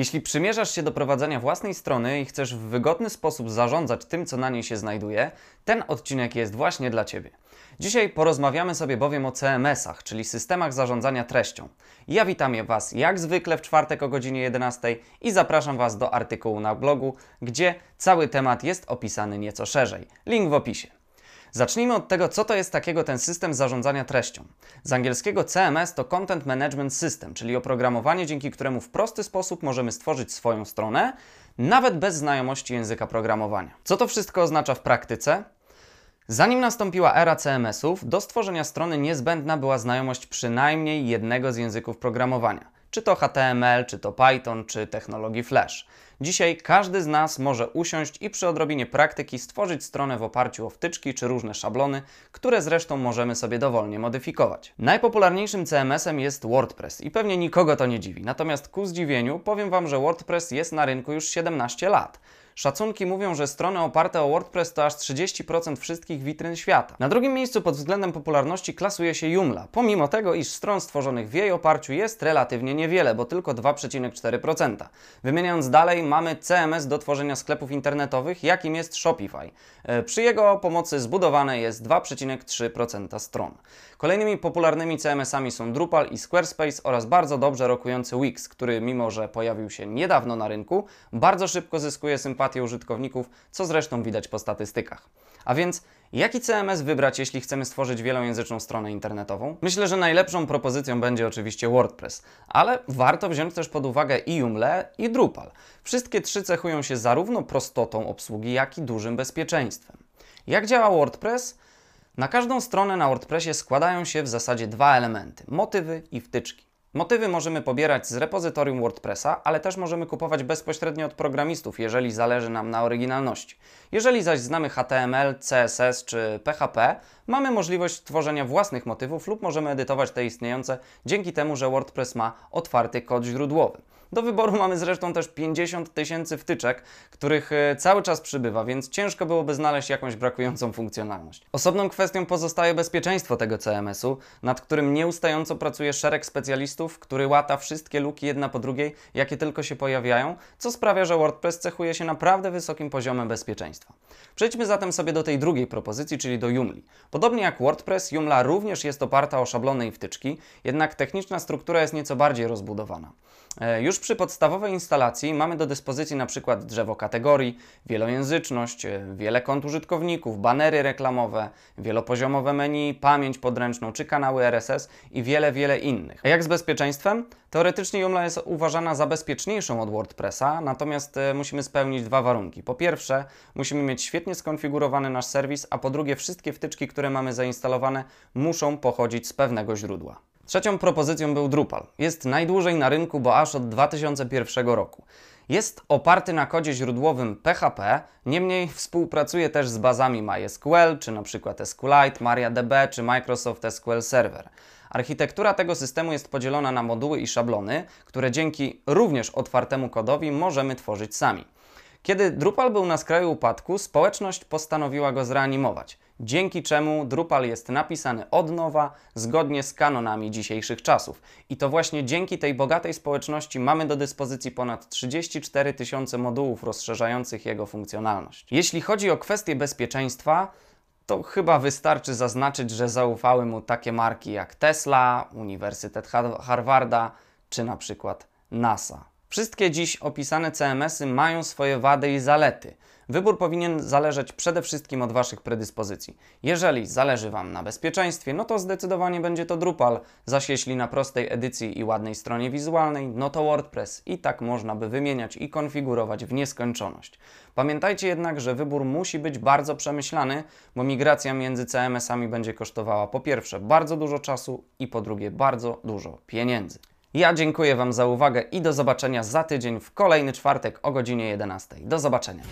Jeśli przymierzasz się do prowadzenia własnej strony i chcesz w wygodny sposób zarządzać tym, co na niej się znajduje, ten odcinek jest właśnie dla Ciebie. Dzisiaj porozmawiamy sobie bowiem o CMS-ach, czyli systemach zarządzania treścią. Ja witam Was jak zwykle w czwartek o godzinie 11 i zapraszam Was do artykułu na blogu, gdzie cały temat jest opisany nieco szerzej. Link w opisie. Zacznijmy od tego, co to jest takiego ten system zarządzania treścią. Z angielskiego CMS to Content Management System, czyli oprogramowanie, dzięki któremu w prosty sposób możemy stworzyć swoją stronę, nawet bez znajomości języka programowania. Co to wszystko oznacza w praktyce? Zanim nastąpiła era CMS-ów, do stworzenia strony niezbędna była znajomość przynajmniej jednego z języków programowania. Czy to HTML, czy to Python, czy technologii Flash. Dzisiaj każdy z nas może usiąść i przy odrobinie praktyki stworzyć stronę w oparciu o wtyczki czy różne szablony, które zresztą możemy sobie dowolnie modyfikować. Najpopularniejszym CMS-em jest WordPress i pewnie nikogo to nie dziwi. Natomiast ku zdziwieniu powiem Wam, że WordPress jest na rynku już 17 lat. Szacunki mówią, że strony oparte o WordPress to aż 30% wszystkich witryn świata. Na drugim miejscu pod względem popularności klasuje się Joomla, pomimo tego, iż stron stworzonych w jej oparciu jest relatywnie niewiele, bo tylko 2,4%. Wymieniając dalej, mamy CMS do tworzenia sklepów internetowych, jakim jest Shopify. E, przy jego pomocy zbudowane jest 2,3% stron. Kolejnymi popularnymi CMS-ami są Drupal i Squarespace oraz bardzo dobrze rokujący Wix, który mimo, że pojawił się niedawno na rynku, bardzo szybko zyskuje sympatię użytkowników, co zresztą widać po statystykach. A więc Jaki CMS wybrać, jeśli chcemy stworzyć wielojęzyczną stronę internetową? Myślę, że najlepszą propozycją będzie oczywiście WordPress, ale warto wziąć też pod uwagę i Joomla i Drupal. Wszystkie trzy cechują się zarówno prostotą obsługi, jak i dużym bezpieczeństwem. Jak działa WordPress? Na każdą stronę na WordPressie składają się w zasadzie dwa elementy: motywy i wtyczki. Motywy możemy pobierać z repozytorium WordPressa, ale też możemy kupować bezpośrednio od programistów, jeżeli zależy nam na oryginalności. Jeżeli zaś znamy HTML, CSS czy PHP, mamy możliwość tworzenia własnych motywów lub możemy edytować te istniejące dzięki temu, że WordPress ma otwarty kod źródłowy. Do wyboru mamy zresztą też 50 tysięcy wtyczek, których e, cały czas przybywa, więc ciężko byłoby znaleźć jakąś brakującą funkcjonalność. Osobną kwestią pozostaje bezpieczeństwo tego CMS-u, nad którym nieustająco pracuje szereg specjalistów, który łata wszystkie luki jedna po drugiej, jakie tylko się pojawiają, co sprawia, że WordPress cechuje się naprawdę wysokim poziomem bezpieczeństwa. Przejdźmy zatem sobie do tej drugiej propozycji, czyli do Joomla. Podobnie jak WordPress, Joomla również jest oparta o szablony i wtyczki, jednak techniczna struktura jest nieco bardziej rozbudowana. E, już przy podstawowej instalacji mamy do dyspozycji na przykład drzewo kategorii, wielojęzyczność, e, wiele kont użytkowników, banery reklamowe, wielopoziomowe menu, pamięć podręczną czy kanały RSS i wiele, wiele innych. A jak z bezpieczeństwem? Teoretycznie Joomla jest uważana za bezpieczniejszą od WordPressa, natomiast e, musimy spełnić dwa warunki. Po pierwsze, musimy mieć świetnie skonfigurowany nasz serwis, a po drugie, wszystkie wtyczki, które mamy zainstalowane, muszą pochodzić z pewnego źródła. Trzecią propozycją był Drupal. Jest najdłużej na rynku, bo aż od 2001 roku. Jest oparty na kodzie źródłowym PHP, niemniej współpracuje też z bazami MySQL, czy np. SQLite, MariaDB, czy Microsoft SQL Server. Architektura tego systemu jest podzielona na moduły i szablony, które dzięki również otwartemu kodowi możemy tworzyć sami. Kiedy Drupal był na skraju upadku, społeczność postanowiła go zreanimować, dzięki czemu Drupal jest napisany od nowa, zgodnie z kanonami dzisiejszych czasów. I to właśnie dzięki tej bogatej społeczności mamy do dyspozycji ponad 34 tysiące modułów rozszerzających jego funkcjonalność. Jeśli chodzi o kwestie bezpieczeństwa, to chyba wystarczy zaznaczyć, że zaufały mu takie marki jak Tesla, Uniwersytet Harvarda czy na przykład NASA. Wszystkie dziś opisane CMS-y mają swoje wady i zalety. Wybór powinien zależeć przede wszystkim od Waszych predyspozycji. Jeżeli zależy Wam na bezpieczeństwie, no to zdecydowanie będzie to Drupal, zaś jeśli na prostej edycji i ładnej stronie wizualnej, no to WordPress i tak można by wymieniać i konfigurować w nieskończoność. Pamiętajcie jednak, że wybór musi być bardzo przemyślany, bo migracja między CMS-ami będzie kosztowała po pierwsze bardzo dużo czasu i po drugie bardzo dużo pieniędzy. Ja dziękuję Wam za uwagę i do zobaczenia za tydzień w kolejny czwartek o godzinie 11. Do zobaczenia.